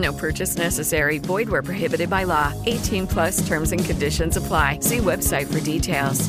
No purchase necessary. Void where prohibited by law. 18 plus terms and conditions apply. See website for details.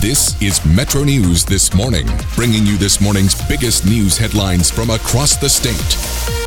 This is Metro News This Morning, bringing you this morning's biggest news headlines from across the state.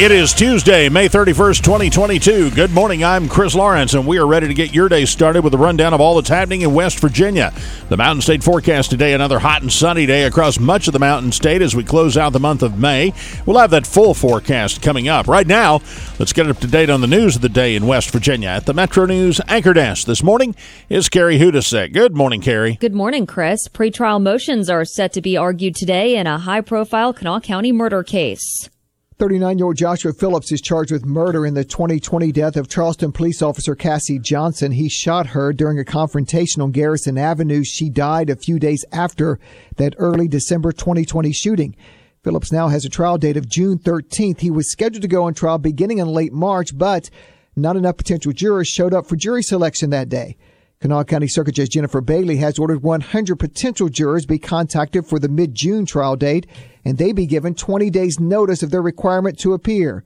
It is Tuesday, May 31st, 2022. Good morning. I'm Chris Lawrence, and we are ready to get your day started with a rundown of all that's happening in West Virginia. The Mountain State forecast today, another hot and sunny day across much of the Mountain State as we close out the month of May. We'll have that full forecast coming up. Right now, let's get up to date on the news of the day in West Virginia. At the Metro News Anchor Desk this morning is Carrie Hodousek. Good morning, Carrie. Good morning, Chris. Pretrial motions are set to be argued today in a high profile Kanawha County murder case. 39 year old Joshua Phillips is charged with murder in the 2020 death of Charleston police officer Cassie Johnson. He shot her during a confrontation on Garrison Avenue. She died a few days after that early December 2020 shooting. Phillips now has a trial date of June 13th. He was scheduled to go on trial beginning in late March, but not enough potential jurors showed up for jury selection that day. Kanawha County Circuit Judge Jennifer Bailey has ordered 100 potential jurors be contacted for the mid-June trial date, and they be given 20 days notice of their requirement to appear.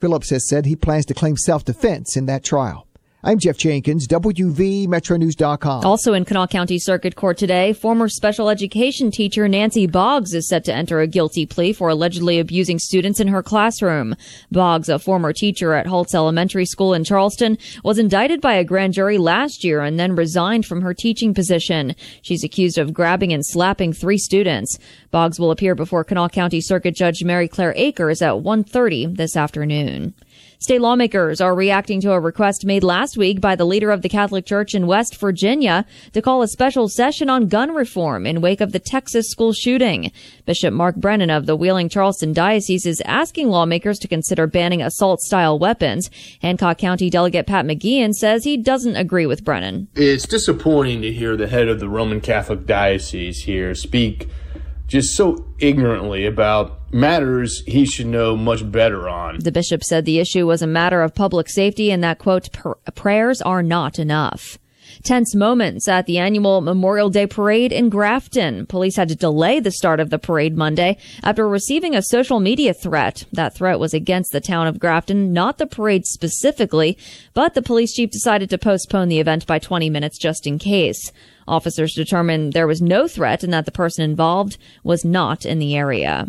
Phillips has said he plans to claim self-defense in that trial. I'm Jeff Jenkins, WVMetroNews.com. Also in Kanawha County Circuit Court today, former special education teacher Nancy Boggs is set to enter a guilty plea for allegedly abusing students in her classroom. Boggs, a former teacher at Holz Elementary School in Charleston, was indicted by a grand jury last year and then resigned from her teaching position. She's accused of grabbing and slapping three students. Boggs will appear before Kanawha County Circuit Judge Mary Claire Akers at 1.30 this afternoon. State lawmakers are reacting to a request made last week by the leader of the Catholic Church in West Virginia to call a special session on gun reform in wake of the Texas school shooting. Bishop Mark Brennan of the Wheeling Charleston Diocese is asking lawmakers to consider banning assault style weapons. Hancock County Delegate Pat McGeehan says he doesn't agree with Brennan. It's disappointing to hear the head of the Roman Catholic Diocese here speak just so ignorantly about matters he should know much better on. The bishop said the issue was a matter of public safety and that, quote, prayers are not enough. Tense moments at the annual Memorial Day parade in Grafton. Police had to delay the start of the parade Monday after receiving a social media threat. That threat was against the town of Grafton, not the parade specifically, but the police chief decided to postpone the event by 20 minutes just in case. Officers determined there was no threat and that the person involved was not in the area.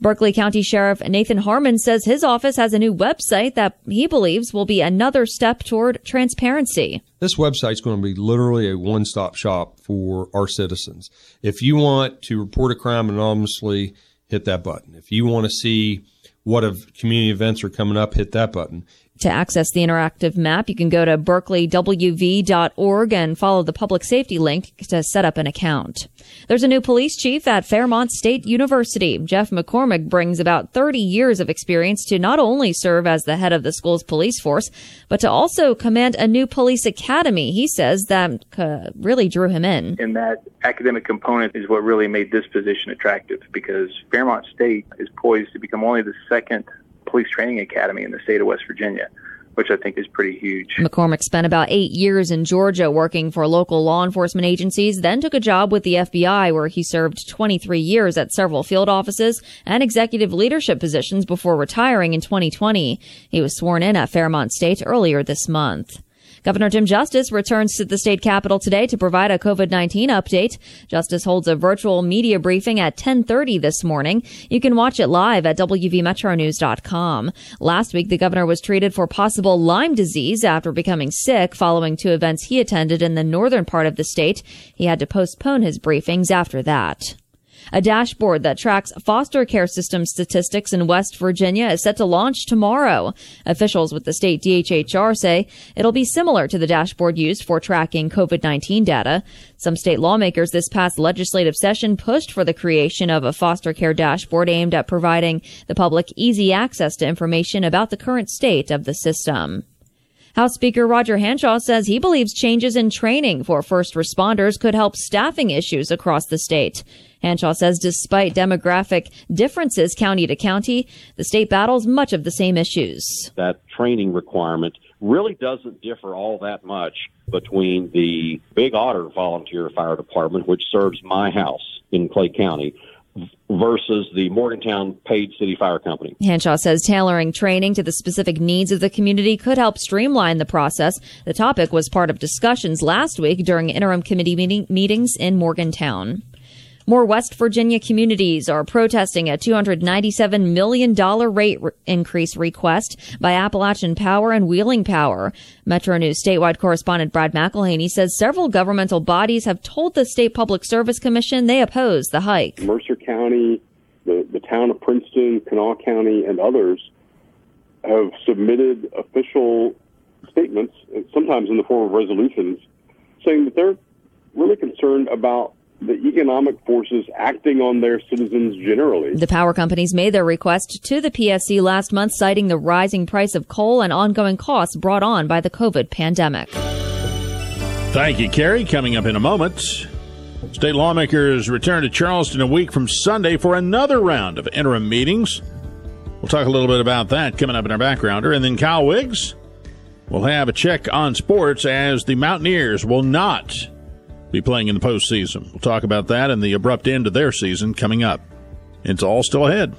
Berkeley County Sheriff Nathan Harmon says his office has a new website that he believes will be another step toward transparency. This website is going to be literally a one stop shop for our citizens. If you want to report a crime anonymously, hit that button. If you want to see what of community events are coming up, hit that button. To access the interactive map, you can go to berkeleywv.org and follow the public safety link to set up an account. There's a new police chief at Fairmont State University. Jeff McCormick brings about 30 years of experience to not only serve as the head of the school's police force, but to also command a new police academy. He says that uh, really drew him in. And that academic component is what really made this position attractive because Fairmont State is poised to become only the second police training academy in the state of West Virginia which I think is pretty huge. McCormick spent about eight years in Georgia working for local law enforcement agencies, then took a job with the FBI where he served 23 years at several field offices and executive leadership positions before retiring in 2020. He was sworn in at Fairmont State earlier this month. Governor Jim Justice returns to the state capitol today to provide a COVID-19 update. Justice holds a virtual media briefing at 1030 this morning. You can watch it live at WVMetroNews.com. Last week, the governor was treated for possible Lyme disease after becoming sick following two events he attended in the northern part of the state. He had to postpone his briefings after that. A dashboard that tracks foster care system statistics in West Virginia is set to launch tomorrow. Officials with the state DHHR say it'll be similar to the dashboard used for tracking COVID-19 data. Some state lawmakers this past legislative session pushed for the creation of a foster care dashboard aimed at providing the public easy access to information about the current state of the system. House Speaker Roger Hanshaw says he believes changes in training for first responders could help staffing issues across the state. Hanshaw says despite demographic differences county to county, the state battles much of the same issues. That training requirement really doesn't differ all that much between the Big Otter Volunteer Fire Department, which serves my house in Clay County, versus the Morgantown Paid City Fire Company. Hanshaw says tailoring training to the specific needs of the community could help streamline the process. The topic was part of discussions last week during interim committee meeting- meetings in Morgantown. More West Virginia communities are protesting a $297 million rate re- increase request by Appalachian Power and Wheeling Power. Metro News statewide correspondent Brad McElhinny says several governmental bodies have told the State Public Service Commission they oppose the hike. Mercer County, the, the town of Princeton, Kanawha County, and others have submitted official statements, sometimes in the form of resolutions, saying that they're really concerned about the economic forces acting on their citizens generally. The power companies made their request to the PSC last month, citing the rising price of coal and ongoing costs brought on by the COVID pandemic. Thank you, Carrie. Coming up in a moment. State lawmakers return to Charleston a week from Sunday for another round of interim meetings. We'll talk a little bit about that coming up in our backgrounder. And then Kyle Wiggs will have a check on sports as the Mountaineers will not be playing in the postseason. We'll talk about that and the abrupt end of their season coming up. It's all still ahead.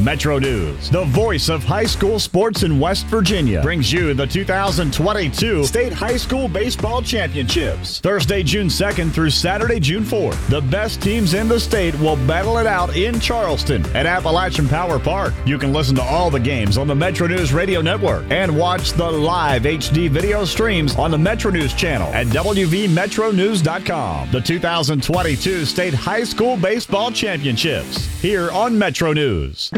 Metro News, the voice of high school sports in West Virginia, brings you the 2022 State High School Baseball Championships. Thursday, June 2nd through Saturday, June 4th. The best teams in the state will battle it out in Charleston at Appalachian Power Park. You can listen to all the games on the Metro News Radio Network and watch the live HD video streams on the Metro News channel at WVMetroNews.com. The 2022 State High School Baseball Championships. Here on Metro News.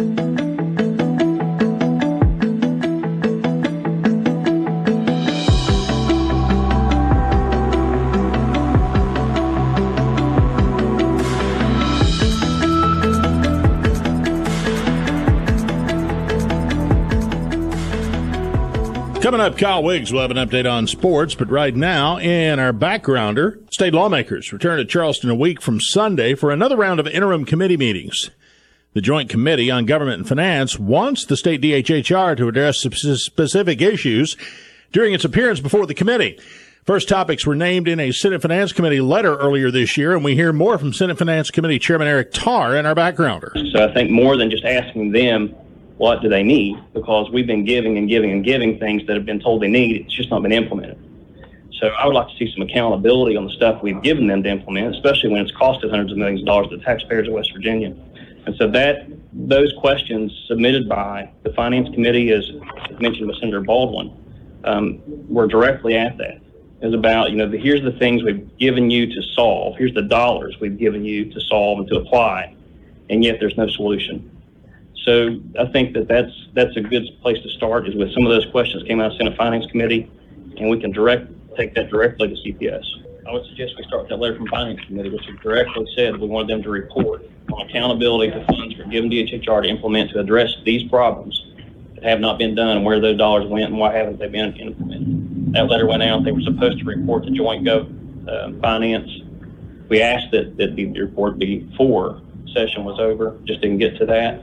Coming up, Kyle Wiggs will have an update on sports, but right now, in our backgrounder, state lawmakers return to Charleston a week from Sunday for another round of interim committee meetings. The Joint Committee on Government and Finance wants the state DHHR to address specific issues during its appearance before the committee. First topics were named in a Senate Finance Committee letter earlier this year, and we hear more from Senate Finance Committee Chairman Eric Tarr in our backgrounder. So I think more than just asking them what do they need, because we've been giving and giving and giving things that have been told they need, it's just not been implemented. So I would like to see some accountability on the stuff we've given them to implement, especially when it's costed hundreds of millions of dollars to the taxpayers of West Virginia. And so that those questions submitted by the Finance Committee, as mentioned by Senator Baldwin, um, were directly at that. Is about you know the, here's the things we've given you to solve. Here's the dollars we've given you to solve and to apply, and yet there's no solution. So I think that that's that's a good place to start. Is with some of those questions came out of Senate Finance Committee, and we can direct take that directly to CPS. I would suggest we start with that letter from Finance Committee, which directly said we wanted them to report on accountability for funds for given DHHR to implement to address these problems that have not been done, and where those dollars went, and why haven't they been implemented. That letter went out. They were supposed to report to Joint Gov uh, Finance. We asked that, that the report be before session was over. Just didn't get to that.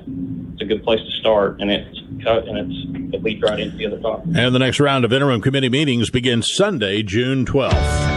It's a good place to start, and it's cut and it's it leads right into the other topic. And the next round of interim committee meetings begins Sunday, June 12th.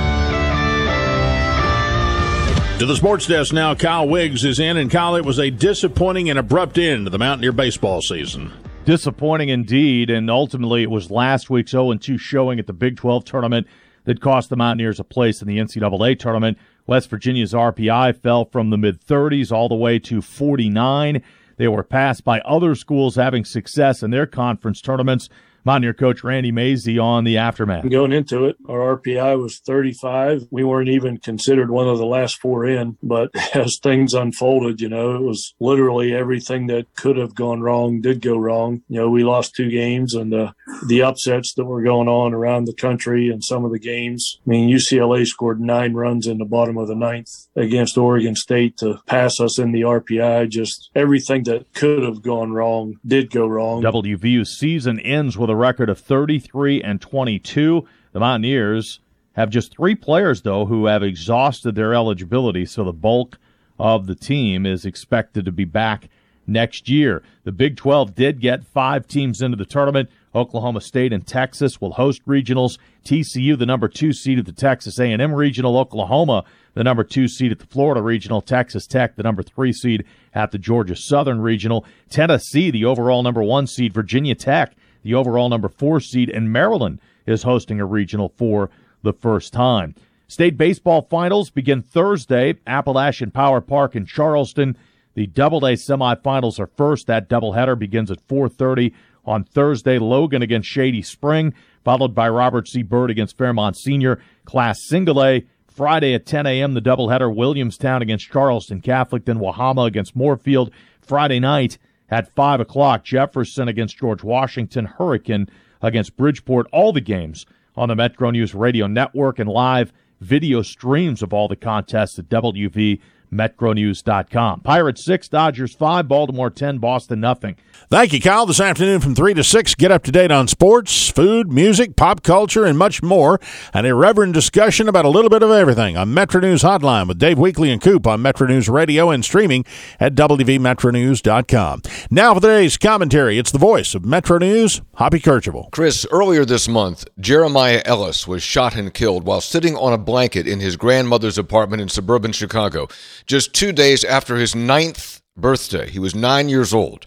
To the sports desk now, Kyle Wiggs is in. And Kyle, it was a disappointing and abrupt end to the Mountaineer baseball season. disappointing indeed. And ultimately, it was last week's 0 2 showing at the Big 12 tournament that cost the Mountaineers a place in the NCAA tournament. West Virginia's RPI fell from the mid 30s all the way to 49. They were passed by other schools having success in their conference tournaments. Mountaineer coach Randy Mazey on the aftermath. Going into it, our RPI was 35. We weren't even considered one of the last four in, but as things unfolded, you know, it was literally everything that could have gone wrong did go wrong. You know, we lost two games and uh, the upsets that were going on around the country and some of the games. I mean, UCLA scored nine runs in the bottom of the ninth against Oregon State to pass us in the RPI. Just everything that could have gone wrong did go wrong. WVU's season ends with a record of 33 and 22. The Mountaineers have just three players, though, who have exhausted their eligibility, so the bulk of the team is expected to be back next year. The Big 12 did get five teams into the tournament. Oklahoma State and Texas will host regionals. TCU, the number two seed at the Texas A&M regional. Oklahoma, the number two seed at the Florida regional. Texas Tech, the number three seed at the Georgia Southern regional. Tennessee, the overall number one seed. Virginia Tech, the overall number four seed, and Maryland is hosting a regional for the first time. State baseball finals begin Thursday, Appalachian Power Park in Charleston. The Double A semifinals are first. That doubleheader begins at 4:30 on Thursday. Logan against Shady Spring, followed by Robert C. Byrd against Fairmont Senior. Class Single A Friday at 10 a.m. The doubleheader Williamstown against Charleston Catholic, then Wahama against Moorfield. Friday night at 5 o'clock, Jefferson against George Washington, Hurricane against Bridgeport. All the games on the Metro News Radio Network and live video streams of all the contests at WV metronews.com. Pirates 6, Dodgers 5, Baltimore 10, Boston nothing. Thank you, Kyle. This afternoon from 3 to 6, get up to date on sports, food, music, pop culture, and much more. An irreverent discussion about a little bit of everything on Metro News Hotline with Dave Weekley and Coop on Metro News Radio and streaming at WVMetroNews.com. Now for today's commentary, it's the voice of Metro News, Hoppy Kercheval. Chris, earlier this month, Jeremiah Ellis was shot and killed while sitting on a blanket in his grandmother's apartment in suburban Chicago just two days after his ninth birthday. He was nine years old.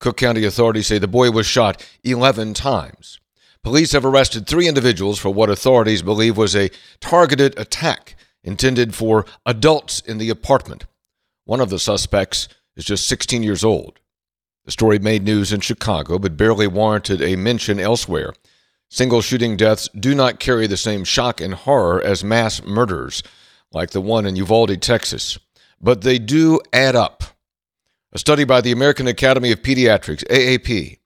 Cook County authorities say the boy was shot 11 times. Police have arrested three individuals for what authorities believe was a targeted attack intended for adults in the apartment. One of the suspects is just 16 years old. The story made news in Chicago, but barely warranted a mention elsewhere. Single shooting deaths do not carry the same shock and horror as mass murders, like the one in Uvalde, Texas, but they do add up. A study by the American Academy of Pediatrics, AAP,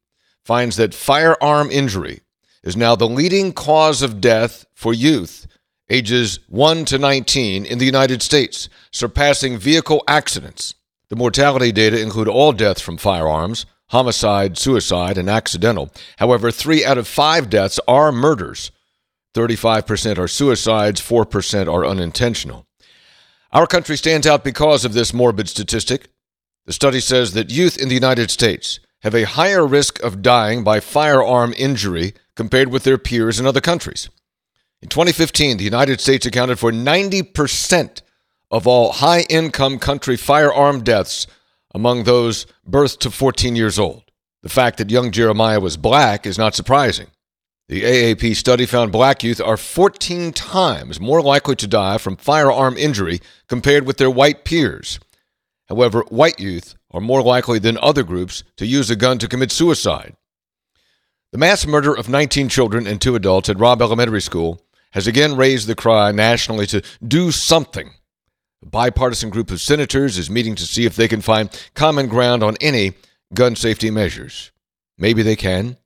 finds that firearm injury is now the leading cause of death for youth ages 1 to 19 in the United States, surpassing vehicle accidents. The mortality data include all deaths from firearms, homicide, suicide, and accidental. However, three out of five deaths are murders. 35% are suicides, 4% are unintentional. Our country stands out because of this morbid statistic. The study says that youth in the United States have a higher risk of dying by firearm injury compared with their peers in other countries. In 2015, the United States accounted for 90% of all high income country firearm deaths among those birthed to 14 years old. The fact that young Jeremiah was black is not surprising. The AAP study found black youth are 14 times more likely to die from firearm injury compared with their white peers. However, white youth are more likely than other groups to use a gun to commit suicide. The mass murder of 19 children and two adults at Robb Elementary School has again raised the cry nationally to do something. A bipartisan group of senators is meeting to see if they can find common ground on any gun safety measures. Maybe they can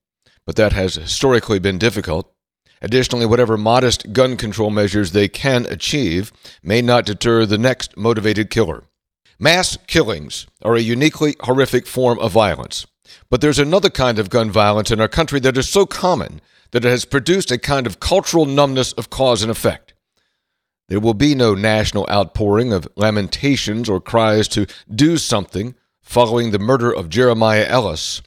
but that has historically been difficult. Additionally, whatever modest gun control measures they can achieve may not deter the next motivated killer. Mass killings are a uniquely horrific form of violence. But there's another kind of gun violence in our country that is so common that it has produced a kind of cultural numbness of cause and effect. There will be no national outpouring of lamentations or cries to do something following the murder of Jeremiah Ellis,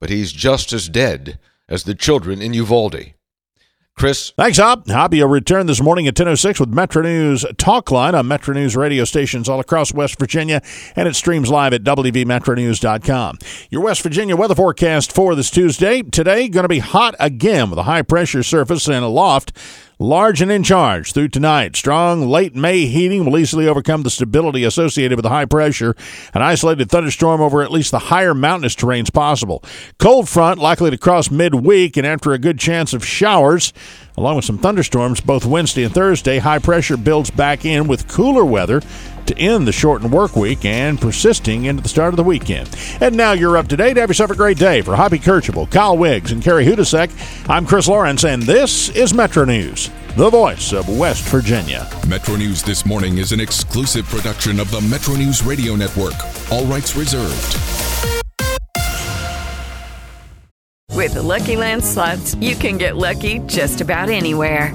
but he's just as dead as the children in Uvalde. Chris? Thanks, Hop. Will return this morning at 10.06 with Metro News Talk Line on Metro News radio stations all across West Virginia, and it streams live at WVMetroNews.com. Your West Virginia weather forecast for this Tuesday. Today, going to be hot again with a high pressure surface and a loft large and in charge through tonight. Strong late May heating will easily overcome the stability associated with the high pressure. An isolated thunderstorm over at least the higher mountainous terrains possible. Cold front likely to cross midweek and after a good chance of showers. Along with some thunderstorms both Wednesday and Thursday, high pressure builds back in with cooler weather to end the shortened work week and persisting into the start of the weekend. And now you're up to date. Have yourself a great day. For Hoppy Kercheval, Kyle Wiggs, and Carrie Hodousek, I'm Chris Lawrence, and this is Metro News, the voice of West Virginia. Metro News This Morning is an exclusive production of the Metro News Radio Network. All rights reserved. With the Lucky Land slots, you can get lucky just about anywhere.